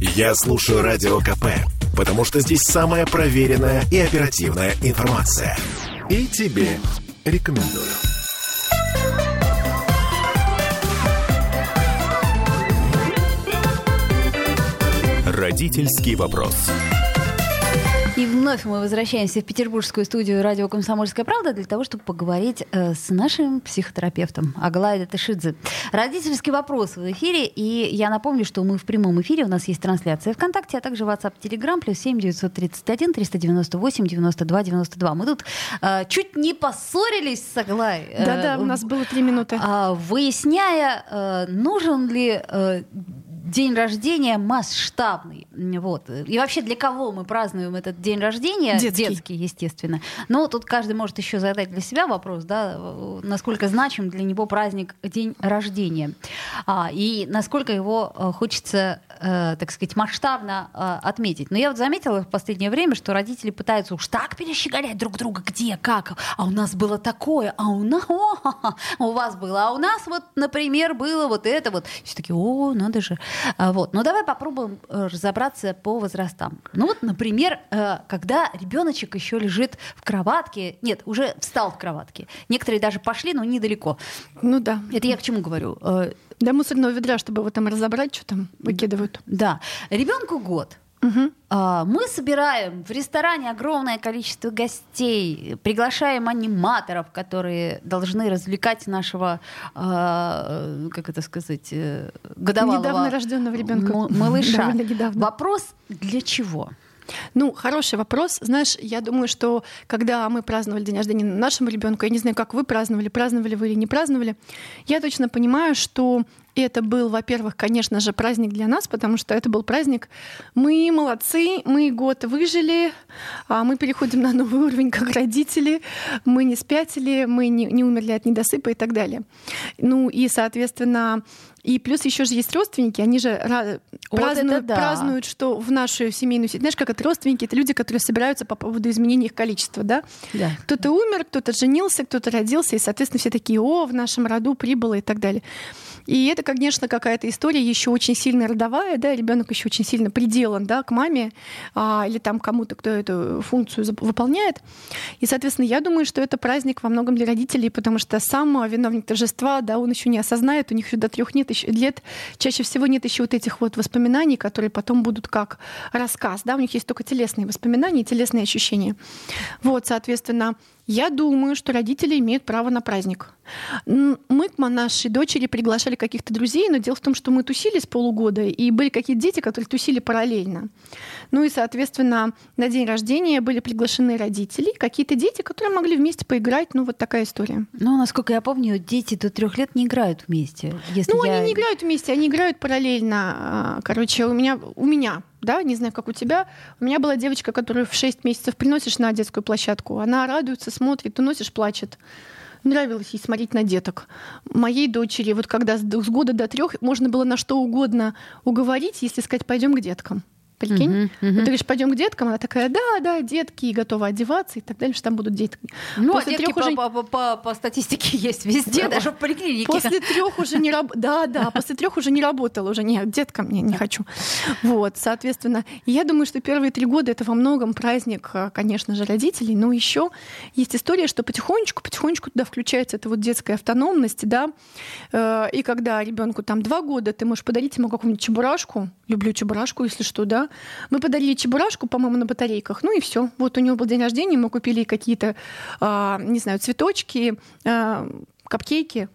Я слушаю Радио КП, потому что здесь самая проверенная и оперативная информация. И тебе рекомендую. Родительский вопрос. И вновь мы возвращаемся в петербургскую студию радио «Комсомольская правда» для того, чтобы поговорить э, с нашим психотерапевтом Аглайдой Ташидзе. Родительский вопрос в эфире. И я напомню, что мы в прямом эфире. У нас есть трансляция ВКонтакте, а также WhatsApp, Telegram, плюс 7 931 398 92 92. Мы тут э, чуть не поссорились с Аглай. Э, Да-да, у нас было три минуты. Э, выясняя, э, нужен ли... Э, день рождения масштабный. Вот. И вообще для кого мы празднуем этот день рождения? Детский. Детский, естественно. Но тут каждый может еще задать для себя вопрос, да, насколько значим для него праздник день рождения. А, и насколько его э, хочется, э, так сказать, масштабно э, отметить. Но я вот заметила в последнее время, что родители пытаются уж так перещеголять друг друга, где, как. А у нас было такое, а у нас, о, у вас было, а у нас вот, например, было вот это вот. Все такие, о, надо же. А, вот. Но давай попробуем э, разобраться по возрастам. Ну вот, например, э, когда ребеночек еще лежит в кроватке, нет, уже встал в кроватке. Некоторые даже пошли, но недалеко. Ну да. Это я к чему говорю? Э, До мусорного ведра, чтобы его там разобрать, что там выкидывают. Да. Ребенку год. Угу. Мы собираем в ресторане огромное количество гостей, приглашаем аниматоров, которые должны развлекать нашего, а, как это сказать, э, годовалого недавно рожденного ребенка, малыша. Вопрос для чего? Ну, хороший вопрос. Знаешь, я думаю, что когда мы праздновали день рождения нашему ребенку, я не знаю, как вы праздновали, праздновали вы или не праздновали, я точно понимаю, что это был, во-первых, конечно же, праздник для нас, потому что это был праздник. Мы молодцы, мы год выжили, а мы переходим на новый уровень как родители, мы не спятили, мы не, не умерли от недосыпа и так далее. Ну и, соответственно, и плюс еще же есть родственники, они же вот празднуют, да. празднуют, что в нашу семейную семью. Знаешь, как это родственники, это люди, которые собираются по поводу изменения их количества, да? да. Кто-то умер, кто-то женился, кто-то родился, и, соответственно, все такие, о, в нашем роду прибыло и так далее. И это, конечно, какая-то история еще очень сильно родовая, да, ребенок еще очень сильно приделан, да, к маме а, или там кому-то, кто эту функцию выполняет. И, соответственно, я думаю, что это праздник во многом для родителей, потому что сам виновник торжества, да, он еще не осознает, у них еще до трех нет еще, лет чаще всего нет еще вот этих вот воспоминаний, которые потом будут как рассказ, да, у них есть только телесные воспоминания, телесные ощущения. Вот, соответственно, я думаю, что родители имеют право на праздник. Мы к нашей дочери приглашали каких-то друзей, но дело в том, что мы тусили с полугода, и были какие-то дети, которые тусили параллельно. Ну и, соответственно, на день рождения были приглашены родители, какие-то дети, которые могли вместе поиграть. Ну, вот такая история. Ну, насколько я помню, дети до трех лет не играют вместе. Если ну, я... они не играют вместе, они играют параллельно. А, короче, у меня, у меня да, не знаю, как у тебя. У меня была девочка, которую в 6 месяцев приносишь на детскую площадку. Она радуется, смотрит, уносишь, плачет. Нравилось ей смотреть на деток. Моей дочери, вот когда с года до трех можно было на что угодно уговорить, если сказать, пойдем к деткам. Прикинь? Uh-huh, uh-huh. Ты говоришь, пойдем к деткам, она такая, да, да, детки, и готова одеваться и так далее, что там будут детки. Ну, после детки трех по, уже... по, по, по статистике есть везде, да. даже в поликлинике. После трех уже не работала. Да, да, после трех уже не работала, уже нет, деткам не, не хочу. Вот, соответственно, я думаю, что первые три года это во многом праздник, э, конечно же, родителей, но еще есть история, что потихонечку, потихонечку туда включается эта вот детская автономность, да, э, и когда ребенку там два года, ты можешь подарить ему какую-нибудь чебурашку, люблю чебурашку, если что, да, мы подарили чебурашку, по-моему, на батарейках. Ну и все. Вот у него был день рождения, мы купили какие-то, а, не знаю, цветочки, а, капкейки,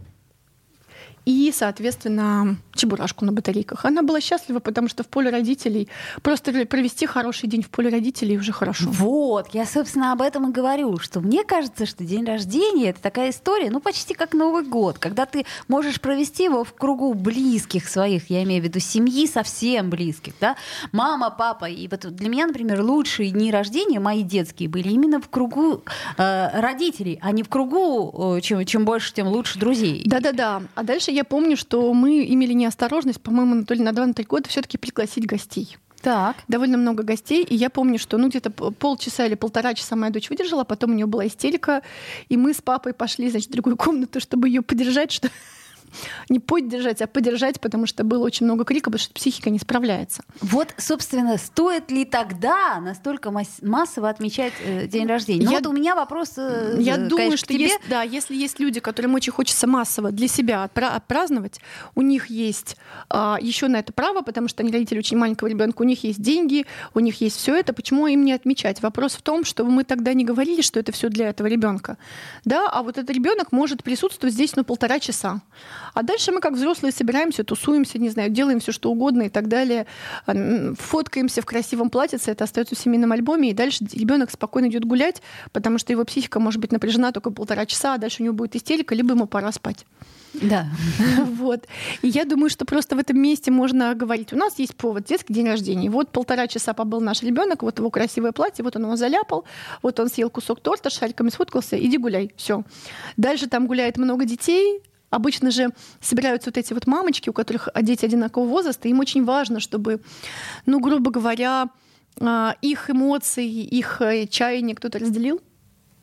и, соответственно, чебурашку на батарейках. Она была счастлива, потому что в поле родителей просто провести хороший день в поле родителей уже хорошо. Вот, я, собственно, об этом и говорю, что мне кажется, что день рождения это такая история, ну, почти как Новый год, когда ты можешь провести его в кругу близких своих, я имею в виду семьи совсем близких, да, мама, папа. И вот для меня, например, лучшие дни рождения мои детские были именно в кругу э, родителей, а не в кругу, э, чем, чем больше, тем лучше друзей. Да-да-да. А дальше я помню, что мы имели неосторожность, по-моему, то ли на 2-3 года все-таки пригласить гостей. Так. Довольно много гостей. И я помню, что ну где-то полчаса или полтора часа моя дочь выдержала, потом у нее была истерика. И мы с папой пошли, значит, в другую комнату, чтобы ее поддержать, что не поддержать, а поддержать, потому что было очень много крика, потому что психика не справляется. Вот, собственно, стоит ли тогда настолько массово отмечать э, день рождения? Ну, я, вот у меня вопрос. Э, я конечно, думаю, что тебе. Есть, да, если есть люди, которым очень хочется массово для себя отпраздновать, у них есть а, еще на это право, потому что они родители очень маленького ребенка, у них есть деньги, у них есть все это. Почему им не отмечать? Вопрос в том, чтобы мы тогда не говорили, что это все для этого ребенка, да, а вот этот ребенок может присутствовать здесь, ну, полтора часа. А дальше мы, как взрослые, собираемся, тусуемся, не знаю, делаем все что угодно и так далее, фоткаемся в красивом платьице, это остается в семейном альбоме, и дальше ребенок спокойно идет гулять, потому что его психика может быть напряжена только полтора часа, а дальше у него будет истерика, либо ему пора спать. Да. Вот. И я думаю, что просто в этом месте можно говорить, у нас есть повод, детский день рождения. Вот полтора часа побыл наш ребенок, вот его красивое платье, вот он его заляпал, вот он съел кусок торта, шариками сфоткался, иди гуляй, все. Дальше там гуляет много детей, Обычно же собираются вот эти вот мамочки, у которых дети одинакового возраста, им очень важно, чтобы, ну, грубо говоря, а, их эмоции, их э, чаяние кто-то разделил.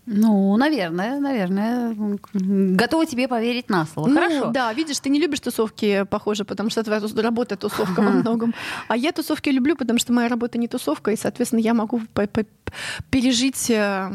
Ну, наверное, наверное. Готова тебе поверить на слово. Ну, Хорошо. Да, видишь, ты не любишь тусовки, похоже, потому что твоя работа тусовка во многом. А я тусовки люблю, потому что моя работа не тусовка, и, соответственно, я могу пережить э,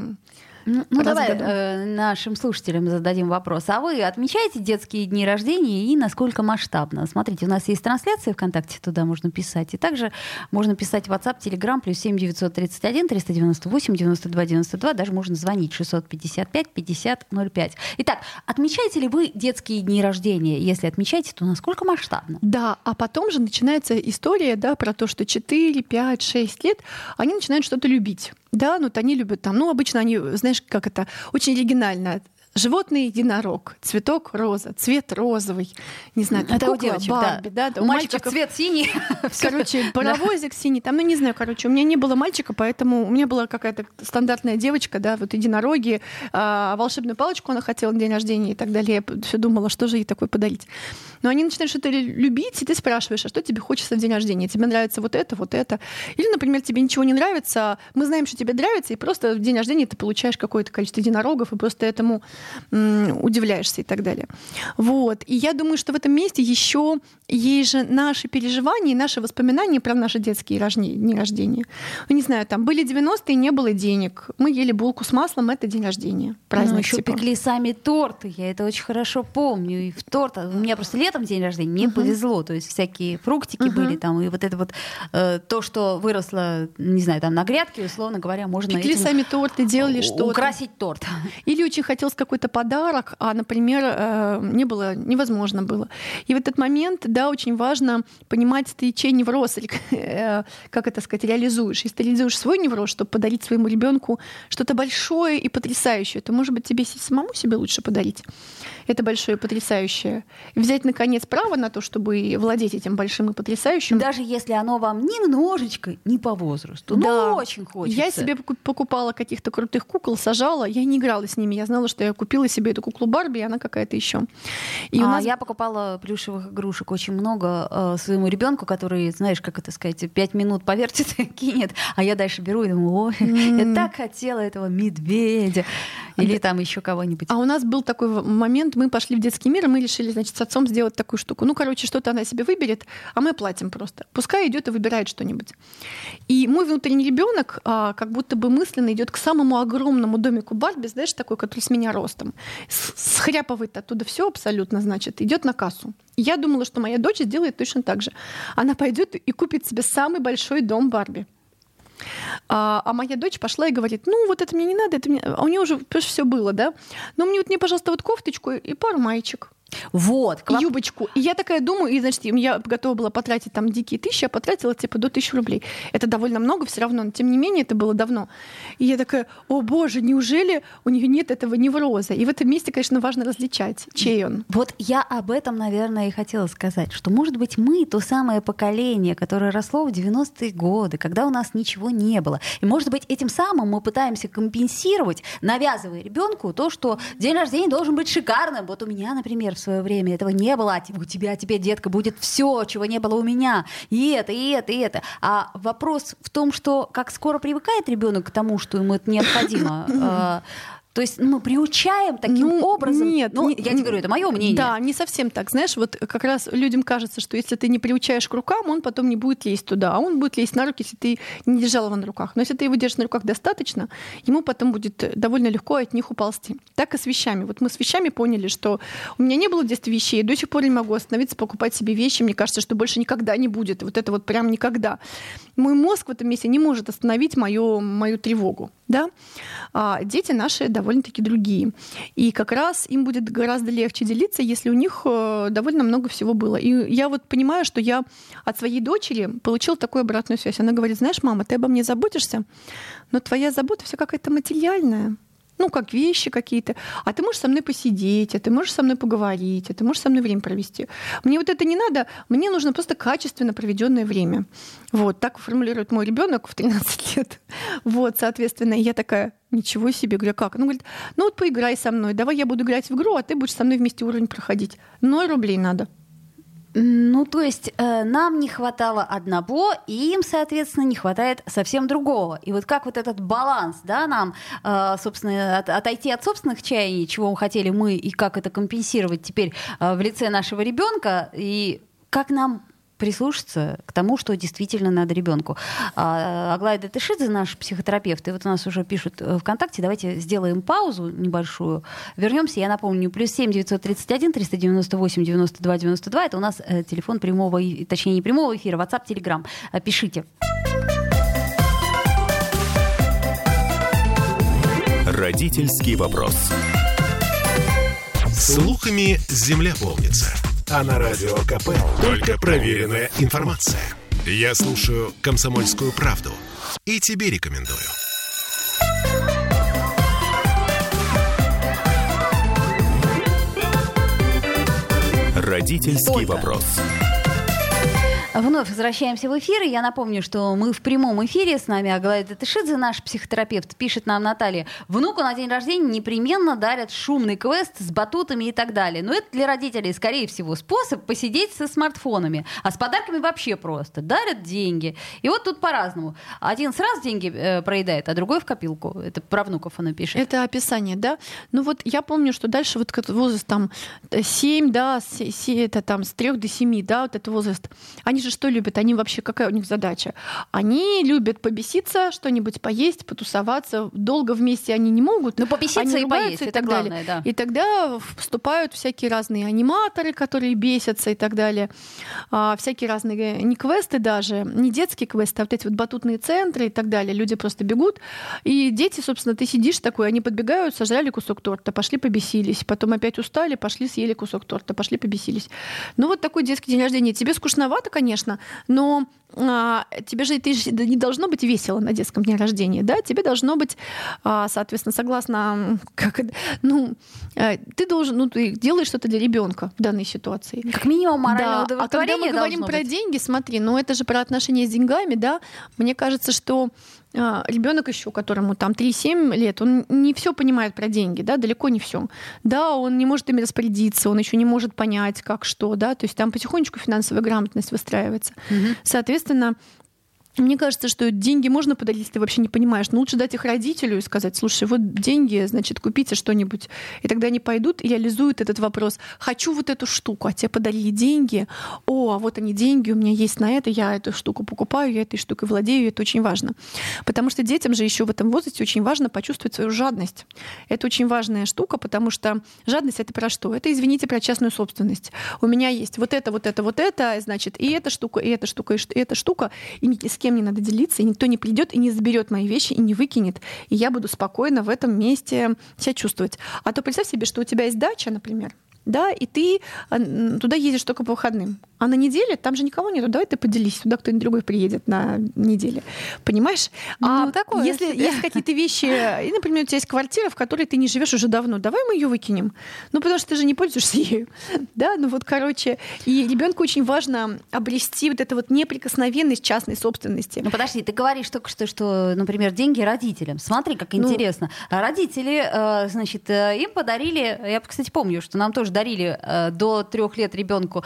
ну, ну давай э, нашим слушателям зададим вопрос. А вы отмечаете детские дни рождения и насколько масштабно? Смотрите, у нас есть трансляция ВКонтакте, туда можно писать. И также можно писать в WhatsApp, Telegram, плюс 7 931 398 92 92. Даже можно звонить 655 50 05. Итак, отмечаете ли вы детские дни рождения? Если отмечаете, то насколько масштабно? Да, а потом же начинается история да, про то, что 4, 5, 6 лет они начинают что-то любить. Да, ну, вот они любят там, ну, обычно они, знаешь, как это, очень оригинально. Животный единорог, цветок роза, цвет розовый, не знаю, там, это кукла, у девочек, Барби, да. да, да у, мальчиков цвет синий. Короче, паровозик синий, там, ну не знаю, короче, у меня не было мальчика, поэтому у меня была какая-то стандартная девочка, да, вот единороги, а, волшебную палочку она хотела на день рождения и так далее. Я все думала, что же ей такое подарить. Но они начинают что-то любить, и ты спрашиваешь, а что тебе хочется в день рождения? Тебе нравится вот это, вот это? Или, например, тебе ничего не нравится, мы знаем, что тебе нравится, и просто в день рождения ты получаешь какое-то количество единорогов, и просто этому удивляешься и так далее. Вот. И я думаю, что в этом месте еще есть же наши переживания и наши воспоминания про наши детские дни рождения. Ну, не знаю, там были 90-е, не было денег. Мы ели булку с маслом, это день рождения. Праздник. Ну, еще типа. пекли сами торты, я это очень хорошо помню. И в торт, у меня просто летом день рождения, мне uh-huh. повезло, то есть всякие фруктики uh-huh. были там, и вот это вот э, то, что выросло, не знаю, там на грядке, условно говоря, можно Пекли этим сами торты, делали что-то. Украсить торт. Или очень хотелось какой-то подарок, а, например, э, не было, невозможно было. И в этот момент, да, очень важно понимать, ты чей невроз, или э, как это сказать, реализуешь. Если ты реализуешь свой невроз, чтобы подарить своему ребенку что-то большое и потрясающее, то, может быть, тебе самому себе лучше подарить это большое и потрясающее. И взять, наконец, право на то, чтобы владеть этим большим и потрясающим. Даже если оно вам немножечко не по возрасту, да. но очень хочется. Я себе покупала каких-то крутых кукол, сажала, я не играла с ними, я знала, что я купила себе эту куклу Барби, и она какая-то еще. И а, у нас... Я покупала плюшевых игрушек очень много э, своему ребенку, который, знаешь, как это сказать, пять минут повертит и кинет, а я дальше беру и думаю, ой, mm. я так хотела этого медведя. Или там еще кого-нибудь. А у нас был такой момент, мы пошли в детский мир, и мы решили, значит, с отцом сделать такую штуку. Ну, короче, что-то она себе выберет, а мы платим просто. Пускай идет и выбирает что-нибудь. И мой внутренний ребенок а, как будто бы мысленно идет к самому огромному домику Барби, знаешь, такой, который с меня ростом. Схряпывает оттуда все абсолютно, значит, идет на кассу. я думала, что моя дочь сделает точно так же. Она пойдет и купит себе самый большой дом Барби. А, а моя дочь пошла и говорит, ну вот это мне не надо, это мне... а у нее уже все было, да? Но мне вот мне, пожалуйста, вот кофточку и пару маечек. Вот. Клоп... Юбочку. И я такая думаю, и, значит, я готова была потратить там дикие тысячи, а потратила типа до тысячи рублей. Это довольно много все равно, но тем не менее это было давно. И я такая, о боже, неужели у нее нет этого невроза? И в этом месте, конечно, важно различать, чей он. Вот я об этом, наверное, и хотела сказать, что, может быть, мы то самое поколение, которое росло в 90-е годы, когда у нас ничего не было. И, может быть, этим самым мы пытаемся компенсировать, навязывая ребенку то, что день рождения должен быть шикарным. Вот у меня, например, в свое время этого не было, а у тебя теперь, детка, будет все, чего не было у меня, и это, и это, и это. А вопрос в том, что как скоро привыкает ребенок к тому, что ему это необходимо, То есть мы приучаем таким Ну, образом. нет, ну, не- я тебе говорю, это мое мнение. Да, не совсем так. Знаешь, вот как раз людям кажется, что если ты не приучаешь к рукам, он потом не будет лезть туда, а он будет лезть на руки, если ты не держал его на руках. Но если ты его держишь на руках достаточно, ему потом будет довольно легко от них уползти. Так и с вещами. Вот мы с вещами поняли, что у меня не было в детстве вещей, до сих пор не могу остановиться, покупать себе вещи. Мне кажется, что больше никогда не будет. Вот это вот прям никогда. Мой мозг в этом месте не может остановить мою, мою тревогу. Да? А дети наши довольно-таки другие. И как раз им будет гораздо легче делиться, если у них э, довольно много всего было. И я вот понимаю, что я от своей дочери получила такую обратную связь. Она говорит, знаешь, мама, ты обо мне заботишься, но твоя забота вся какая-то материальная. Ну, как вещи какие-то. А ты можешь со мной посидеть, а ты можешь со мной поговорить, а ты можешь со мной время провести. Мне вот это не надо, мне нужно просто качественно проведенное время. Вот, так формулирует мой ребенок в 13 лет. Вот, соответственно, я такая, ничего себе, говорю, как? Ну, говорит, ну вот поиграй со мной, давай я буду играть в игру, а ты будешь со мной вместе уровень проходить. Ноль рублей надо. Ну, то есть э, нам не хватало одного, и им, соответственно, не хватает совсем другого. И вот как вот этот баланс, да, нам, э, собственно, от- отойти от собственных чаяний, чего хотели мы, и как это компенсировать теперь э, в лице нашего ребенка, и как нам прислушаться к тому, что действительно надо ребенку. А, Аглая Датышидзе, наш психотерапевт, и вот у нас уже пишут э, ВКонтакте, давайте сделаем паузу небольшую, вернемся, я напомню, плюс 7 931 398 92 92, это у нас э, телефон прямого, точнее не прямого эфира, WhatsApp, Telegram. Э, Пишите. Родительский вопрос. Слухами земля полнится. А на радио КП только проверенная информация. Я слушаю «Комсомольскую правду» и тебе рекомендую. Родительский Только. вопрос. Вновь возвращаемся в эфир. И я напомню, что мы в прямом эфире. С нами Аглая Датышидзе, наш психотерапевт. Пишет нам Наталья. Внуку на день рождения непременно дарят шумный квест с батутами и так далее. Но это для родителей, скорее всего, способ посидеть со смартфонами. А с подарками вообще просто. Дарят деньги. И вот тут по-разному. Один сразу деньги э, проедает, а другой в копилку. Это про внуков она пишет. Это описание, да? Ну вот я помню, что дальше вот возраст там 7, да, се- се- это там с 3 до 7, да, вот этот возраст. Они же что любят? Они вообще, какая у них задача? Они любят побеситься, что-нибудь поесть, потусоваться. Долго вместе они не могут. Ну, побеситься они и поесть, это так далее. главное, да. И тогда вступают всякие разные аниматоры, которые бесятся и так далее. А, всякие разные, не квесты даже, не детские квесты, а вот эти вот батутные центры и так далее. Люди просто бегут. И дети, собственно, ты сидишь такой, они подбегают, сожрали кусок торта, пошли побесились. Потом опять устали, пошли съели кусок торта, пошли побесились. Ну вот такой детский день рождения. Тебе скучновато, конечно, но а, тебе же ты же не должно быть весело на детском дне рождения, да? Тебе должно быть, а, соответственно, согласно, как ну, э, ты должен, ну, ты делаешь что-то для ребенка в данной ситуации. Как минимум моральное Да, а когда удовлетворение мы говорим про быть. деньги, смотри, ну это же про отношения с деньгами, да? Мне кажется, что ребенок еще, которому там 3-7 лет, он не все понимает про деньги, да, далеко не все. Да, он не может ими распорядиться, он еще не может понять, как что, да, то есть там потихонечку финансовая грамотность выстраивается. Соответственно, мне кажется, что деньги можно подарить, если ты вообще не понимаешь. Но лучше дать их родителю и сказать, слушай, вот деньги, значит, купите что-нибудь. И тогда они пойдут и реализуют этот вопрос. Хочу вот эту штуку, а тебе подарили деньги. О, а вот они деньги, у меня есть на это, я эту штуку покупаю, я этой штукой владею, и это очень важно. Потому что детям же еще в этом возрасте очень важно почувствовать свою жадность. Это очень важная штука, потому что жадность это про что? Это, извините, про частную собственность. У меня есть вот это, вот это, вот это, значит, и эта штука, и эта штука, и эта штука, и ни с кем не надо делиться, и никто не придет и не заберет мои вещи и не выкинет. И я буду спокойно в этом месте себя чувствовать. А то представь себе, что у тебя есть дача, например, да, и ты а, туда ездишь только по выходным. А на неделе там же никого нету. Давай ты поделись, туда кто-нибудь другой приедет на неделе. Понимаешь? а Ну, такое если есть какие-то вещи, и, например, у тебя есть квартира, в которой ты не живешь уже давно, давай мы ее выкинем. Ну, потому что ты же не пользуешься ею. Да, ну вот, короче, и ребенку очень важно обрести вот эту вот неприкосновенность частной собственности. Ну подожди, ты говоришь только что, что, например, деньги родителям. Смотри, как Ну. интересно. Родители, э, значит, э, им подарили, я, кстати, помню, что нам тоже дарили э, до трех лет ребенку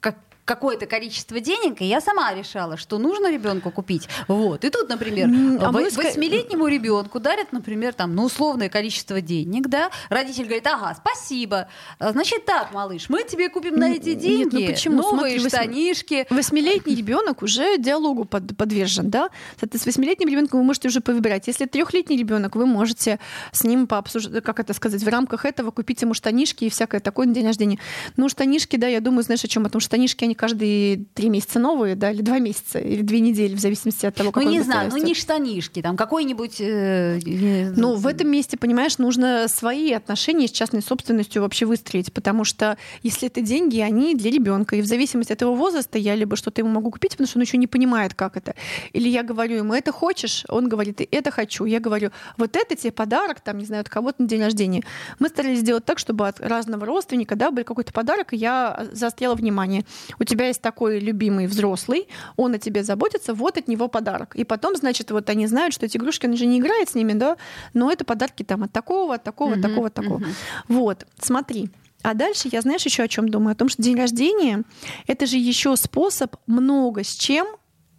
как какое-то количество денег, и я сама решала, что нужно ребенку купить. Вот. И тут, например, А восьмилетнему ребенку дарят, например, там, ну, условное количество денег, да, родитель говорит, ага, спасибо, А, значит так, малыш, мы тебе купим на эти Нет, деньги ну почему? новые Смотри, штанишки. Восьмилетний ребенок уже диалогу под- подвержен, да? Соответственно, с восьмилетним ребенком вы можете уже повыбирать. Если трехлетний ребенок, вы можете с ним пообсуждать, как это сказать, в рамках этого купить ему штанишки и всякое такое на день рождения. Ну, штанишки, да, я думаю, знаешь о чем? Потому что штанишки, они каждые три месяца новые, да, или два месяца, или две недели, в зависимости от того, как Ну, не знаю, ну, растет. не штанишки, там, какой-нибудь... э, э, Ну, в этом месте, понимаешь, нужно свои отношения с частной собственностью вообще выстроить, потому что если это деньги, они для ребенка. И в зависимости от его возраста я либо что-то ему могу купить, потому что он еще не понимает, как это. Или я говорю ему, это хочешь? Он говорит, это хочу. Я говорю, вот это тебе подарок, там, не знаю, от кого-то на день рождения. Мы старались сделать так, чтобы от разного родственника, да, был какой-то подарок, и я заостряла внимание. У тебя есть такой любимый взрослый, он о тебе заботится, вот от него подарок. И потом, значит, вот они знают, что эти игрушки, он же не играет с ними, да, но это подарки там от такого, от такого, от такого, от такого. Вот, смотри. А дальше я, знаешь, еще о чем думаю? О том, что день рождения это же еще способ много с чем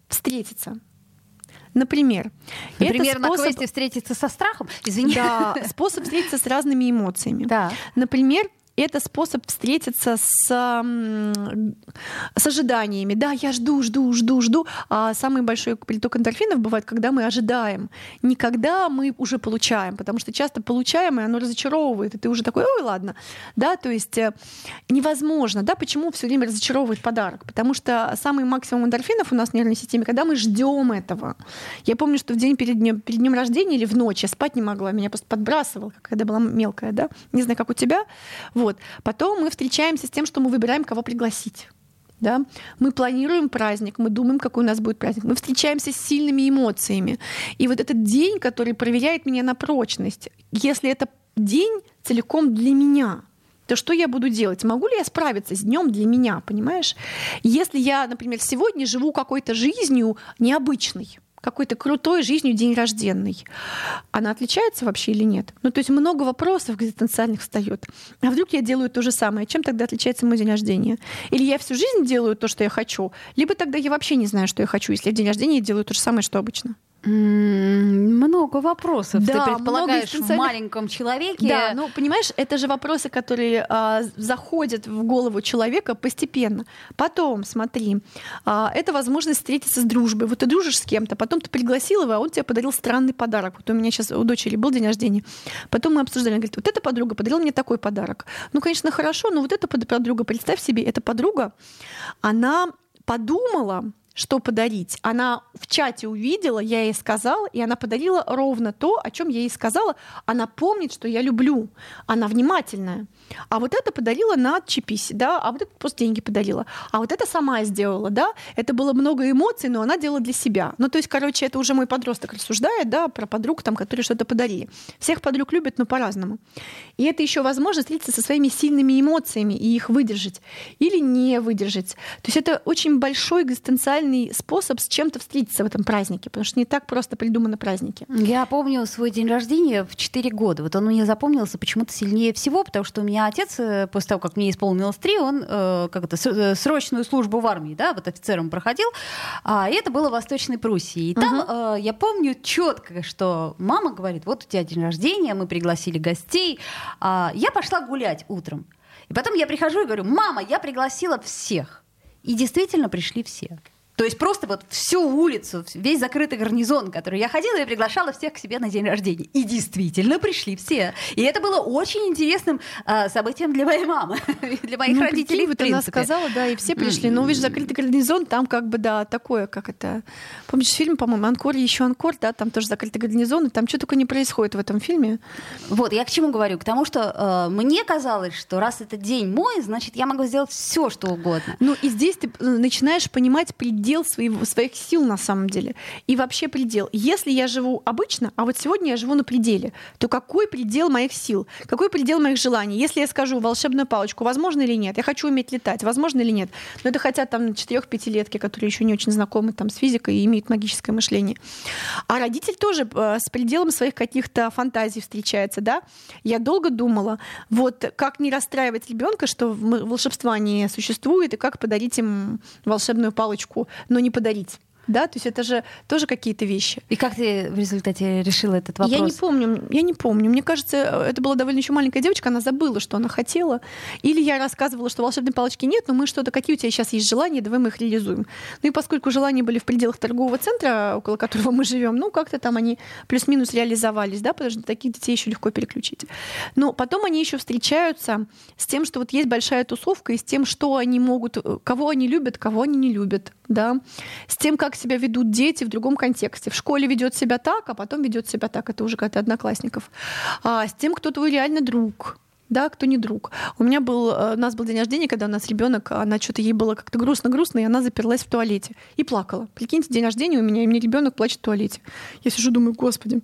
встретиться. Например, Например, это на способ, квесте встретиться со страхом. Извини. да, способ встретиться с разными эмоциями. Да. Например, это способ встретиться с, с ожиданиями. Да, я жду, жду, жду, жду. А самый большой приток эндорфинов бывает, когда мы ожидаем. Не когда мы уже получаем, потому что часто получаем, и оно разочаровывает, и ты уже такой, ой, ладно. Да, то есть э, невозможно. Да, почему все время разочаровывает подарок? Потому что самый максимум эндорфинов у нас в нервной системе, когда мы ждем этого. Я помню, что в день перед днем, перед днем рождения или в ночь я спать не могла, меня просто подбрасывало, когда была мелкая, да. Не знаю, как у тебя. Вот. Потом мы встречаемся с тем, что мы выбираем, кого пригласить. Да? Мы планируем праздник, мы думаем, какой у нас будет праздник. Мы встречаемся с сильными эмоциями. И вот этот день, который проверяет меня на прочность, если это день целиком для меня, то что я буду делать? Могу ли я справиться с днем для меня, понимаешь? Если я, например, сегодня живу какой-то жизнью необычной, какой-то крутой жизнью день рожденный. Она отличается вообще или нет? Ну, то есть много вопросов экзистенциальных встает. А вдруг я делаю то же самое? Чем тогда отличается мой день рождения? Или я всю жизнь делаю то, что я хочу, либо тогда я вообще не знаю, что я хочу, если я в день рождения делаю то же самое, что обычно. Много вопросов. Да, Ты много предполагаешь в экзистенциальных- маленьком человеке. Да, ну понимаешь, это же вопросы, которые а, заходят в голову человека постепенно. Потом, смотри, а, это возможность встретиться с дружбой. Вот ты дружишь с кем-то, потом ты пригласил его, а он тебе подарил странный подарок. Вот у меня сейчас у дочери был день рождения. Потом мы обсуждали, она говорит, вот эта подруга подарила мне такой подарок. Ну, конечно, хорошо, но вот эта под- подруга, представь себе, эта подруга, она подумала, что подарить. Она в чате увидела, я ей сказала, и она подарила ровно то, о чем я ей сказала. Она помнит, что я люблю. Она внимательная. А вот это подарила на отчепись, да, а вот это просто деньги подарила. А вот это сама сделала, да. Это было много эмоций, но она делала для себя. Ну, то есть, короче, это уже мой подросток рассуждает, да, про подруг, там, которые что-то подарили. Всех подруг любят, но по-разному. И это еще возможность встретиться со своими сильными эмоциями и их выдержать или не выдержать. То есть это очень большой экзистенциальный способ с чем-то встретиться в этом празднике, потому что не так просто придуманы праздники. Я помню свой день рождения в 4 года. Вот он мне запомнился почему-то сильнее всего, потому что у меня отец, э, после того, как мне исполнилось 3, он э, как это, э, срочную службу в армии, да, вот офицером проходил, а, и это было в Восточной Пруссии. И там э, я помню четко, что мама говорит, вот у тебя день рождения, мы пригласили гостей, а, я пошла гулять утром. И потом я прихожу и говорю, мама, я пригласила всех. И действительно пришли все. То есть просто вот всю улицу, весь закрытый гарнизон, который я ходила, я приглашала всех к себе на день рождения. И действительно пришли все. И это было очень интересным а, событием для моей мамы, для моих Ну, родителей, вот она сказала, да, и все пришли. Но, видишь, закрытый гарнизон, там как бы, да, такое, как это... Помнишь фильм, по-моему, «Анкор» еще «Анкор», да, там тоже закрытый гарнизон, и там что только не происходит в этом фильме. Вот, я к чему говорю? К тому, что э, мне казалось, что раз это день мой, значит, я могу сделать все, что угодно. Ну, и здесь ты э, начинаешь понимать предел предел своего, своих сил на самом деле. И вообще предел. Если я живу обычно, а вот сегодня я живу на пределе, то какой предел моих сил? Какой предел моих желаний? Если я скажу волшебную палочку, возможно или нет? Я хочу уметь летать, возможно или нет? Но это хотят там 4-5-летки, которые еще не очень знакомы там, с физикой и имеют магическое мышление. А родитель тоже э, с пределом своих каких-то фантазий встречается, да? Я долго думала, вот как не расстраивать ребенка, что волшебства не существует, и как подарить им волшебную палочку, но не подарить да, то есть это же тоже какие-то вещи. И как ты в результате решила этот вопрос? Я не помню, я не помню. Мне кажется, это была довольно еще маленькая девочка, она забыла, что она хотела. Или я рассказывала, что волшебной палочки нет, но мы что-то, какие у тебя сейчас есть желания, давай мы их реализуем. Ну и поскольку желания были в пределах торгового центра, около которого мы живем, ну как-то там они плюс-минус реализовались, да, потому что таких детей еще легко переключить. Но потом они еще встречаются с тем, что вот есть большая тусовка, и с тем, что они могут, кого они любят, кого они не любят, да, с тем, как себя ведут дети в другом контексте. В школе ведет себя так, а потом ведет себя так. Это уже как-то одноклассников. А с тем, кто твой реально друг да, кто не друг. У меня был, э, у нас был день рождения, когда у нас ребенок, она что-то ей было как-то грустно-грустно, и она заперлась в туалете и плакала. Прикиньте, день рождения у меня, и мне ребенок плачет в туалете. Я сижу, думаю, господи,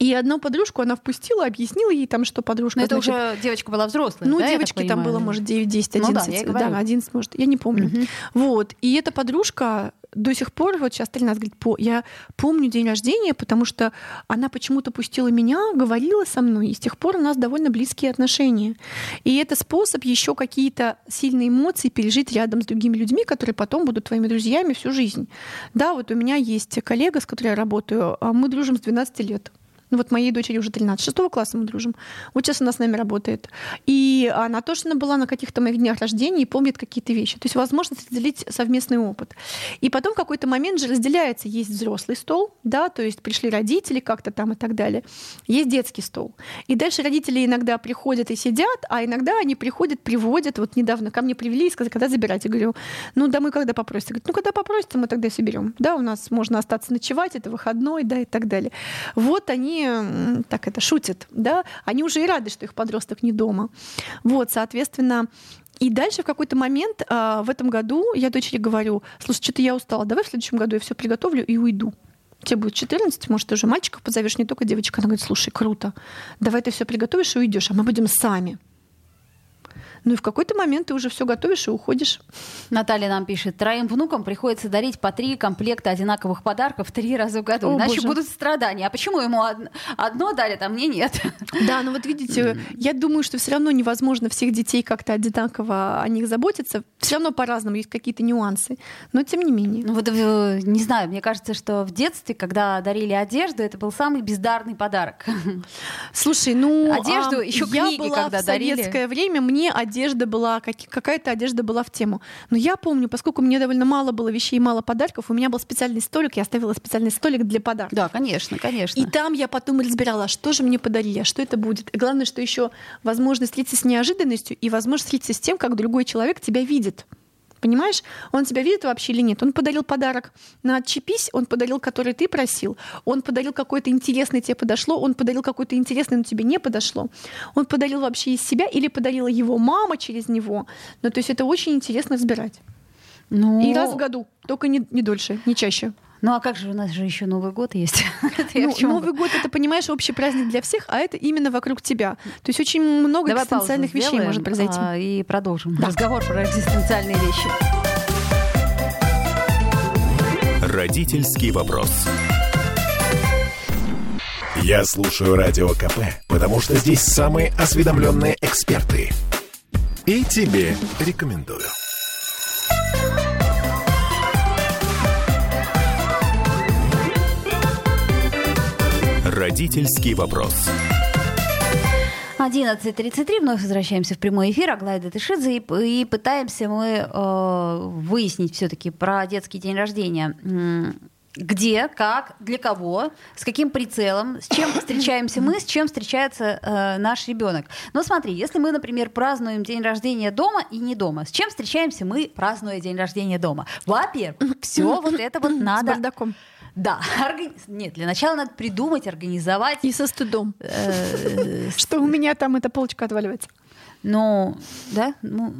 и одну подружку она впустила, объяснила ей там, что подружка... Но это значит, уже девочка была взрослая, Ну, да, девочки там было, может, 9, 10, 11. Ну, да, да, 11, может, я не помню. Угу. Вот. И эта подружка до сих пор, вот сейчас 13 говорит, по, я помню день рождения, потому что она почему-то пустила меня, говорила со мной, и с тех пор у нас довольно близкие отношения. И это способ еще какие-то сильные эмоции пережить рядом с другими людьми, которые потом будут твоими друзьями всю жизнь. Да, вот у меня есть коллега, с которой я работаю, а мы дружим с 12 лет. Ну вот моей дочери уже 13, шестого класса мы дружим. Вот сейчас она с нами работает. И она точно была на каких-то моих днях рождения и помнит какие-то вещи. То есть возможность разделить совместный опыт. И потом в какой-то момент же разделяется. Есть взрослый стол, да, то есть пришли родители как-то там и так далее. Есть детский стол. И дальше родители иногда приходят и сидят, а иногда они приходят, приводят. Вот недавно ко мне привели и сказали, когда забирать? Я говорю, ну домой когда попросите? Говорят, ну когда попросите, мы тогда соберем. Да, у нас можно остаться ночевать, это выходной, да, и так далее. Вот они так это шутят, да, они уже и рады, что их подросток не дома. Вот, соответственно, и дальше в какой-то момент а, в этом году я дочери говорю, слушай, что-то я устала, давай в следующем году я все приготовлю и уйду. Тебе будет 14, может, уже мальчиков позовешь, не только девочка. Она говорит, слушай, круто, давай ты все приготовишь и уйдешь, а мы будем сами. Ну и в какой-то момент ты уже все готовишь и уходишь. Наталья нам пишет, троим внукам приходится дарить по три комплекта одинаковых подарков три раза в году, О, иначе боже. будут страдания. А почему ему одно дарят, а мне нет? Да, ну вот видите, я думаю, что все равно невозможно всех детей как-то одинаково о них заботиться. Все равно по-разному есть какие-то нюансы, но тем не менее. Ну вот э, не знаю, мне кажется, что в детстве, когда дарили одежду, это был самый бездарный подарок. Слушай, ну одежду а, еще книги, я была когда в дарили. советское время мне одежда была, какая-то одежда была в тему. Но я помню, поскольку мне довольно мало было вещей и мало подарков, у меня был специальный столик, я оставила специальный столик для подарков. Да, конечно, конечно. И там я потом разбирала, что же мне подарили, а что это будет. И главное, что еще возможность встретиться с неожиданностью и возможность встретиться с тем, как другой человек тебя видит. Понимаешь? Он тебя видит вообще или нет? Он подарил подарок на «Отчепись», он подарил, который ты просил, он подарил какой-то интересный, тебе подошло, он подарил какой-то интересный, но тебе не подошло. Он подарил вообще из себя или подарила его мама через него. Ну, то есть это очень интересно разбирать. Ну... И раз в году, только не, не дольше, не чаще. Ну а как же у нас же еще Новый год есть? ну, Новый год это, понимаешь, общий праздник для всех, а это именно вокруг тебя. То есть очень много Давай экзистенциальных вещей сделаем, может произойти. А, и продолжим да. разговор про экзистенциальные вещи. Родительский вопрос. Я слушаю радио КП, потому что здесь самые осведомленные эксперты. И тебе рекомендую. Родительский вопрос. 11.33, вновь возвращаемся в прямой эфир, Аглая Датышидзе, и, и пытаемся мы э, выяснить все-таки про детский день рождения. Где, как, для кого, с каким прицелом, с чем встречаемся мы, с чем встречается э, наш ребенок. Но смотри, если мы, например, празднуем день рождения дома и не дома, с чем встречаемся мы, празднуя день рождения дома? Во-первых, все вот это вот надо... С бардаком да, органи... нет, для начала надо придумать, организовать. И со стыдом. Э, что у меня там эта полочка отваливается. Но, да, ну,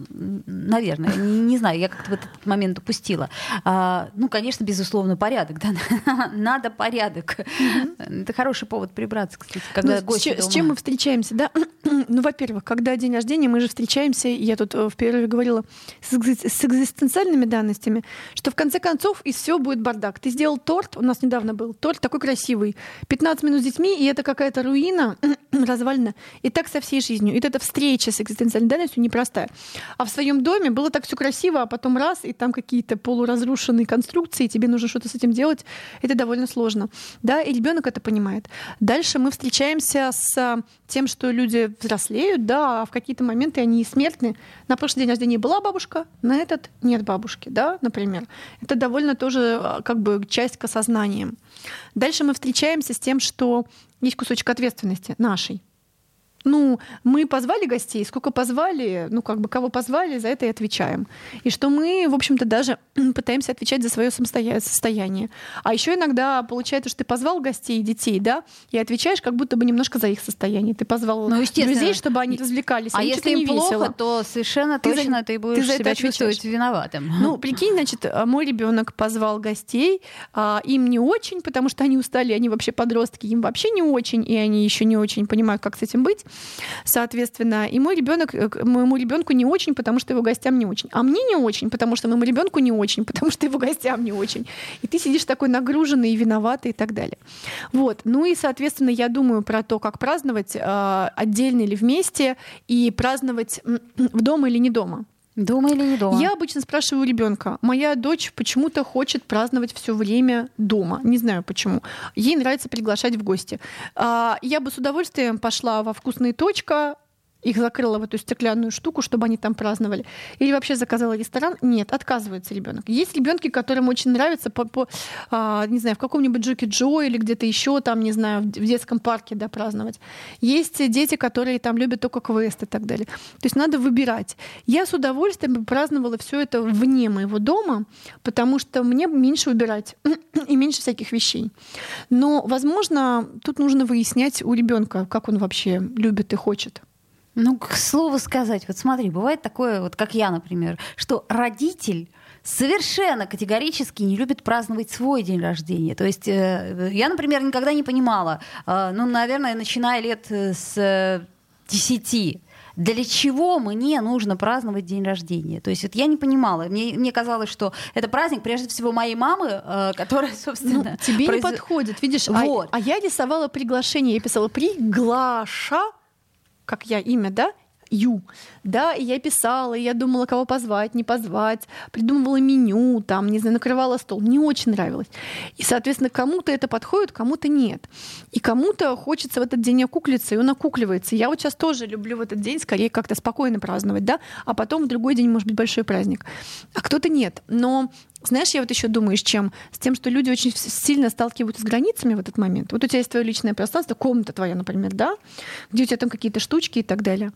наверное, не, не знаю, я как-то в этот момент упустила. А, ну, конечно, безусловно, порядок, да, надо порядок. Mm-hmm. Это хороший повод прибраться, кстати, когда ну, гости с, дома. с чем мы встречаемся, да? ну, во-первых, когда день рождения, мы же встречаемся, я тут э, в перерыве говорила, с, с экзистенциальными данностями, что в конце концов из всего будет бардак. Ты сделал торт, у нас недавно был торт такой красивый, 15 минут с детьми, и это какая-то руина развалина. И так со всей жизнью. И это встреча с экзистенциальной данностью непростая. А в своем доме было так все красиво, а потом раз, и там какие-то полуразрушенные конструкции, и тебе нужно что-то с этим делать. Это довольно сложно. Да, и ребенок это понимает. Дальше мы встречаемся с тем, что люди взрослеют, да, а в какие-то моменты они смертны. На прошлый день рождения была бабушка, на этот нет бабушки, да, например. Это довольно тоже а, как бы часть к осознаниям. Дальше мы встречаемся с тем, что есть кусочек ответственности нашей ну, мы позвали гостей, сколько позвали, ну, как бы кого позвали, за это и отвечаем. И что мы, в общем-то, даже пытаемся отвечать за свое состояние. А еще иногда получается, что ты позвал гостей и детей, да, и отвечаешь как будто бы немножко за их состояние. Ты позвал ну, друзей, чтобы они развлекались. А если им плохо, весело. то совершенно ты точно за... ты будешь ты за себя чувствовать виноватым. Ну, прикинь, значит, а, мой ребенок позвал гостей, а им не очень, потому что они устали, они вообще подростки, им вообще не очень, и они еще не очень понимают, как с этим быть соответственно. И мой ребенок, э, моему ребенку не очень, потому что его гостям не очень. А мне не очень, потому что моему ребенку не очень, потому что его гостям не очень. И ты сидишь такой нагруженный и виноватый и так далее. Вот. Ну и, соответственно, я думаю про то, как праздновать э, отдельно или вместе, и праздновать в дома или не дома. Дома или не дома? Я обычно спрашиваю у ребенка. Моя дочь почему-то хочет праздновать все время дома. Не знаю почему. Ей нравится приглашать в гости. А, я бы с удовольствием пошла во вкусные точка, их закрыла в эту стеклянную штуку, чтобы они там праздновали. Или вообще заказала ресторан. Нет, отказывается ребенок. Есть ребенки, которым очень нравится по, по а, не знаю, в каком-нибудь Джоки Джо или где-то еще там, не знаю, в детском парке, да, праздновать. Есть дети, которые там любят только квест и так далее. То есть надо выбирать. Я с удовольствием праздновала все это вне моего дома, потому что мне меньше выбирать и меньше всяких вещей. Но, возможно, тут нужно выяснять у ребенка, как он вообще любит и хочет. Ну, к слову сказать, вот смотри, бывает такое, вот как я, например, что родитель совершенно категорически не любит праздновать свой день рождения. То есть э, я, например, никогда не понимала, э, ну, наверное, начиная лет э, с десяти, для чего мне нужно праздновать день рождения? То есть вот я не понимала. Мне, мне казалось, что это праздник прежде всего моей мамы, э, которая, собственно... Ну, тебе произ... не подходит, видишь? А вот. А, а я рисовала приглашение, я писала «приглаша как я имя, да, Ю, да, и я писала, и я думала, кого позвать, не позвать, придумывала меню, там, не знаю, накрывала стол. Мне очень нравилось. И, соответственно, кому-то это подходит, кому-то нет. И кому-то хочется в этот день окуклиться, и он окукливается. Я вот сейчас тоже люблю в этот день скорее как-то спокойно праздновать, да, а потом в другой день может быть большой праздник. А кто-то нет. Но знаешь, я вот еще думаю, с чем? С тем, что люди очень сильно сталкиваются с границами в этот момент. Вот у тебя есть твое личное пространство, комната твоя, например, да, где у тебя там какие-то штучки и так далее.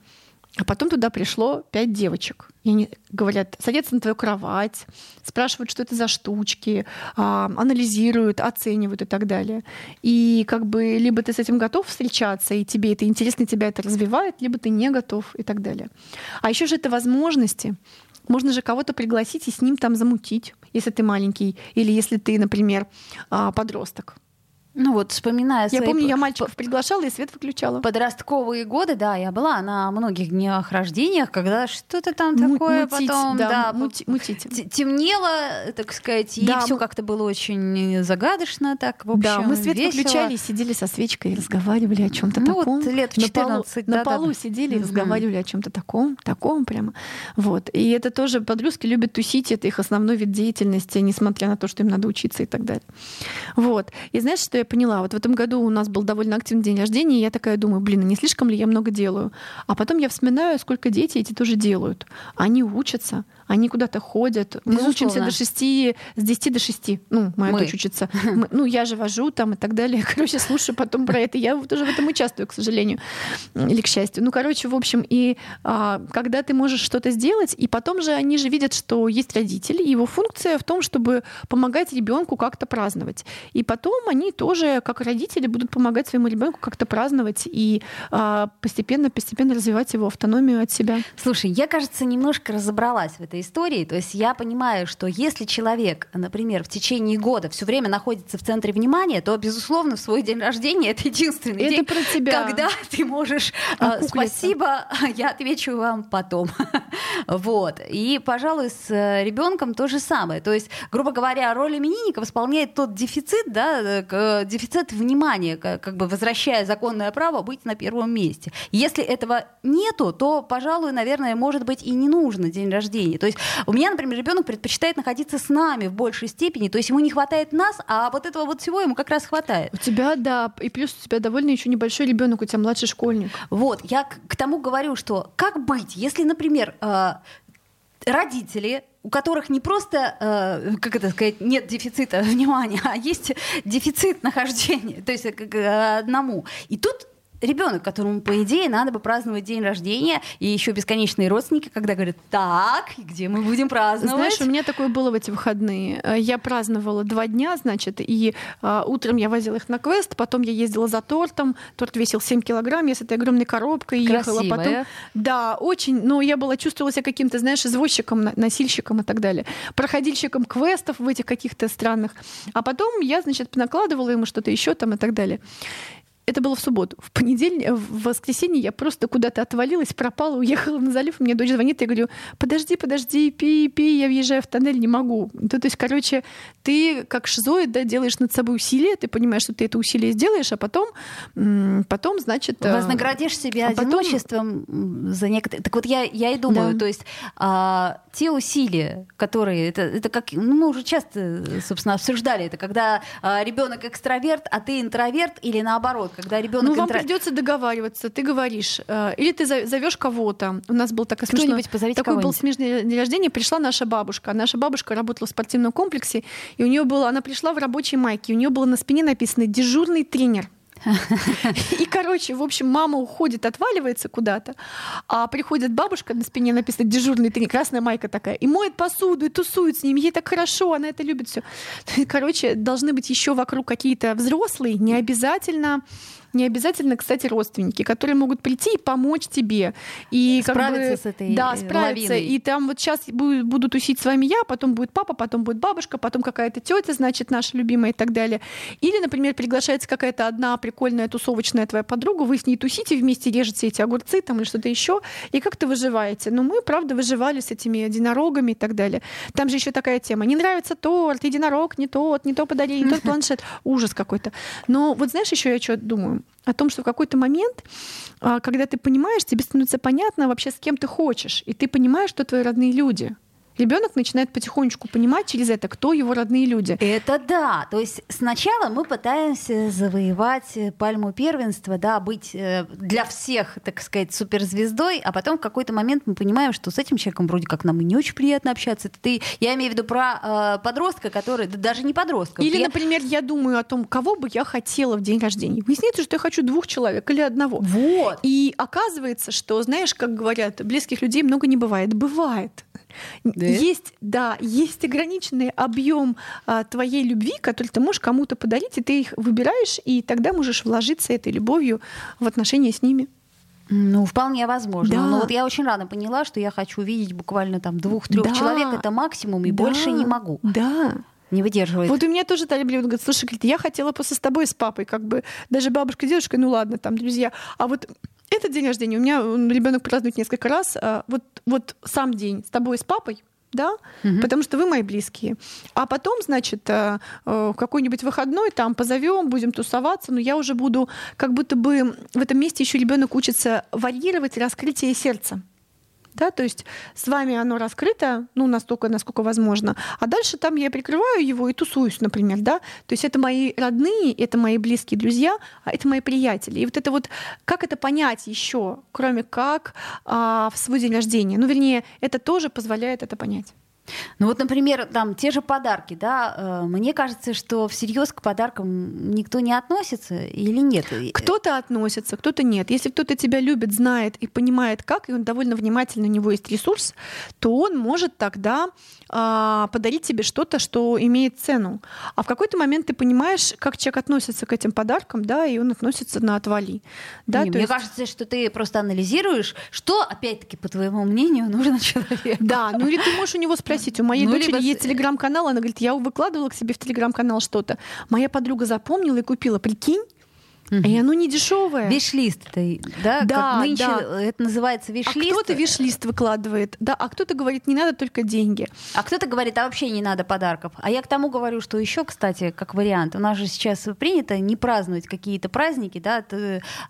А потом туда пришло пять девочек. И они говорят, садятся на твою кровать, спрашивают, что это за штучки, а, анализируют, оценивают и так далее. И как бы либо ты с этим готов встречаться, и тебе это интересно, и тебя это развивает, либо ты не готов и так далее. А еще же это возможности. Можно же кого-то пригласить и с ним там замутить, если ты маленький, или если ты, например, а, подросток. Ну вот, вспоминая Я помню, я мальчиков приглашала и свет выключала. Подростковые годы, да, я была на многих днях рождениях, когда что-то там такое мутить, потом, да, да мути, мутить. темнело, так сказать, да, и все как-то было очень загадочно, так, в общем, Да, мы свет весело. выключали, сидели со свечкой и разговаривали о чем то ну, таком. Вот лет в 14, на полу, да, на полу да. сидели и разговаривали о чем то таком, таком прямо. Вот. И это тоже подростки любят тусить, это их основной вид деятельности, несмотря на то, что им надо учиться и так далее. Вот. И знаешь, что я я поняла. Вот в этом году у нас был довольно активный день рождения, и я такая думаю, блин, а не слишком ли я много делаю? А потом я вспоминаю, сколько дети эти тоже делают. Они учатся, они куда-то ходят. Мы Безусловно. учимся до 6, с 10 до 6. Ну, моя Мы. дочь учится. Мы- ну, я же вожу там и так далее. Короче, слушаю потом про это. Я тоже в этом участвую, к сожалению. Или к счастью. Ну, короче, в общем, и а, когда ты можешь что-то сделать, и потом же они же видят, что есть родитель, и его функция в том, чтобы помогать ребенку как-то праздновать. И потом они тоже, как родители, будут помогать своему ребенку как-то праздновать и а, постепенно-постепенно развивать его автономию от себя. Слушай, я, кажется, немножко разобралась в этой истории. То есть я понимаю, что если человек, например, в течение года все время находится в центре внимания, то, безусловно, в свой день рождения это единственный Это день, про тебя. когда ты можешь э, куклиться. спасибо, я отвечу вам потом. вот. И, пожалуй, с ребенком то же самое. То есть, грубо говоря, роль именинника восполняет тот дефицит, да, э, э, дефицит внимания, как бы возвращая законное право быть на первом месте. Если этого нету, то, пожалуй, наверное, может быть и не нужно день рождения. То есть у меня, например, ребенок предпочитает находиться с нами в большей степени, то есть ему не хватает нас, а вот этого вот всего ему как раз хватает. У тебя, да, и плюс у тебя довольно еще небольшой ребенок, у тебя младший школьник. Вот, я к, тому говорю, что как быть, если, например, э, родители у которых не просто, э, как это сказать, нет дефицита внимания, а есть дефицит нахождения, то есть э, к- к одному. И тут ребенок, которому, по идее, надо бы праздновать день рождения, и еще бесконечные родственники, когда говорят, так, где мы будем праздновать? Знаешь, у меня такое было в эти выходные. Э, Я праздновала два дня, значит, и а, утром я возила их на квест, потом я ездила за тортом. Торт весил 7 килограмм, я с этой огромной коробкой ехала. Красивая. Потом, да, очень, но я была, чувствовала себя каким-то, знаешь, извозчиком, носильщиком и так далее. Проходильщиком квестов в этих каких-то странных. А потом я, значит, накладывала ему что-то еще там и так далее. Это было в субботу. В понедельник, в воскресенье я просто куда-то отвалилась, пропала, уехала на залив. Мне дочь звонит, я говорю, подожди, подожди, пей, пей, я въезжаю в тоннель, не могу. То, то есть, короче, ты как шизоид, да, делаешь над собой усилие, ты понимаешь, что ты это усилие сделаешь, а потом, потом значит... э, Вознаградишь себя а потом- одиночеством за некоторые. Так вот я, я и думаю, Да. то есть а, те усилия, которые это, это как, ну мы уже часто, собственно, обсуждали это, когда ребенок экстраверт, а ты интроверт, или наоборот, когда ребенок Ну, вам придется договариваться. Ты говоришь, э, или ты зовешь кого-то. У нас был такой смешной, позовите такой был смешный день рождения. Пришла наша бабушка. Наша бабушка работала в спортивном комплексе, и у нее было, она пришла в рабочей майке, у нее было на спине написано дежурный тренер. И, короче, в общем, мама уходит, отваливается куда-то, а приходит бабушка, на спине написано дежурный тренер, красная майка такая, и моет посуду, и тусует с ним, ей так хорошо, она это любит все. Короче, должны быть еще вокруг какие-то взрослые, не обязательно не обязательно, кстати, родственники, которые могут прийти и помочь тебе. И как Справиться бы, с этой, Да, э, справиться. лавиной. И там вот сейчас буду, буду тусить с вами я, потом будет папа, потом будет бабушка, потом какая-то тетя, значит, наша любимая и так далее. Или, например, приглашается какая-то одна прикольная тусовочная твоя подруга, вы с ней тусите вместе, режете эти огурцы там или что-то еще, и как-то выживаете. Но мы, правда, выживали с этими единорогами и так далее. Там же еще такая тема. Не нравится торт, единорог не тот, не то подарили, не тот планшет. Ужас какой-то. Но вот знаешь, еще я что думаю? О том, что в какой-то момент, а, когда ты понимаешь, тебе становится понятно вообще, с кем ты хочешь, и ты понимаешь, что твои родные люди. Ребенок начинает потихонечку понимать через это, кто его родные люди. Это да. То есть сначала мы пытаемся завоевать э, пальму первенства, да, быть э, для всех, так сказать, суперзвездой, а потом в какой-то момент мы понимаем, что с этим человеком вроде как нам и не очень приятно общаться. Это ты, я имею в виду про э, подростка, который, да даже не подростка. Или, я- например, я думаю о том, кого бы я хотела в день рождения. Выясняется, что я хочу двух человек или одного. Вот. И оказывается, что, знаешь, как говорят, близких людей много не бывает. Бывает. Да? Есть, да, есть ограниченный объем а, твоей любви, который ты можешь кому-то подарить, и ты их выбираешь, и тогда можешь вложиться этой любовью в отношения с ними. Ну, вполне возможно. Да. Но вот я очень рано поняла, что я хочу видеть буквально там двух-трех Да. человек. Это максимум, и Да, больше не могу. Да. Не выдерживает. Вот у меня тоже Таля Блин говорит, слушай, говорит, я хотела просто с тобой, с папой, как бы даже бабушка, дедушка, ну ладно, там друзья. А вот этот день рождения у меня ребенок празднует несколько раз. а, Вот, вот сам день с тобой, и с папой, да, потому что вы мои близкие. А потом, значит, э, э, в какой-нибудь выходной там позовем, будем тусоваться, но я уже буду, как будто бы в этом месте еще ребенок учится варьировать раскрытие сердца. Да, то есть с вами оно раскрыто, ну, настолько, насколько возможно. А дальше там я прикрываю его и тусуюсь, например, да. То есть это мои родные, это мои близкие друзья, а это мои приятели. И вот это вот, как это понять еще, кроме как а, в свой день рождения? Ну, вернее, это тоже позволяет это понять. Ну вот, например, там те же подарки, да, э, мне кажется, что всерьез к подаркам никто не относится или нет? Кто-то относится, кто-то нет. Если кто-то тебя любит, знает и понимает как, и он довольно внимательно, у него есть ресурс, то он может тогда а, подарить тебе что-то, что имеет цену. А в какой-то момент ты понимаешь, как человек относится к этим подаркам, да, и он относится на отвали. Да, не, мне есть... кажется, что ты просто анализируешь, что, опять-таки, по твоему мнению, нужно человеку. Да, ну или ты можешь у него спросить. У моей ну, дочери либо... есть телеграм-канал, она говорит, я выкладывала к себе в телеграм-канал что-то. Моя подруга запомнила и купила, прикинь, Угу. И оно не дешевое. Виш-лист, да? Да, как нынче да. это называется а виш-лист. А кто-то виш-лист выкладывает, да, а кто-то говорит, не надо только деньги. А кто-то говорит, а вообще не надо подарков. А я к тому говорю, что еще, кстати, как вариант, у нас же сейчас принято не праздновать какие-то праздники, да,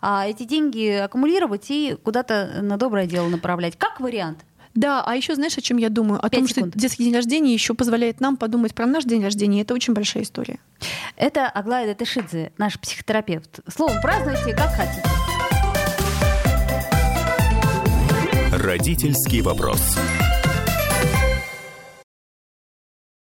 а эти деньги аккумулировать и куда-то на доброе дело направлять. Как вариант? Да, а еще знаешь, о чем я думаю? О том, секунд. что детский день рождения еще позволяет нам подумать про наш день рождения. Это очень большая история. Это Аглая Датышидзе, наш психотерапевт. Словом, празднуйте как хотите. Родительский вопрос.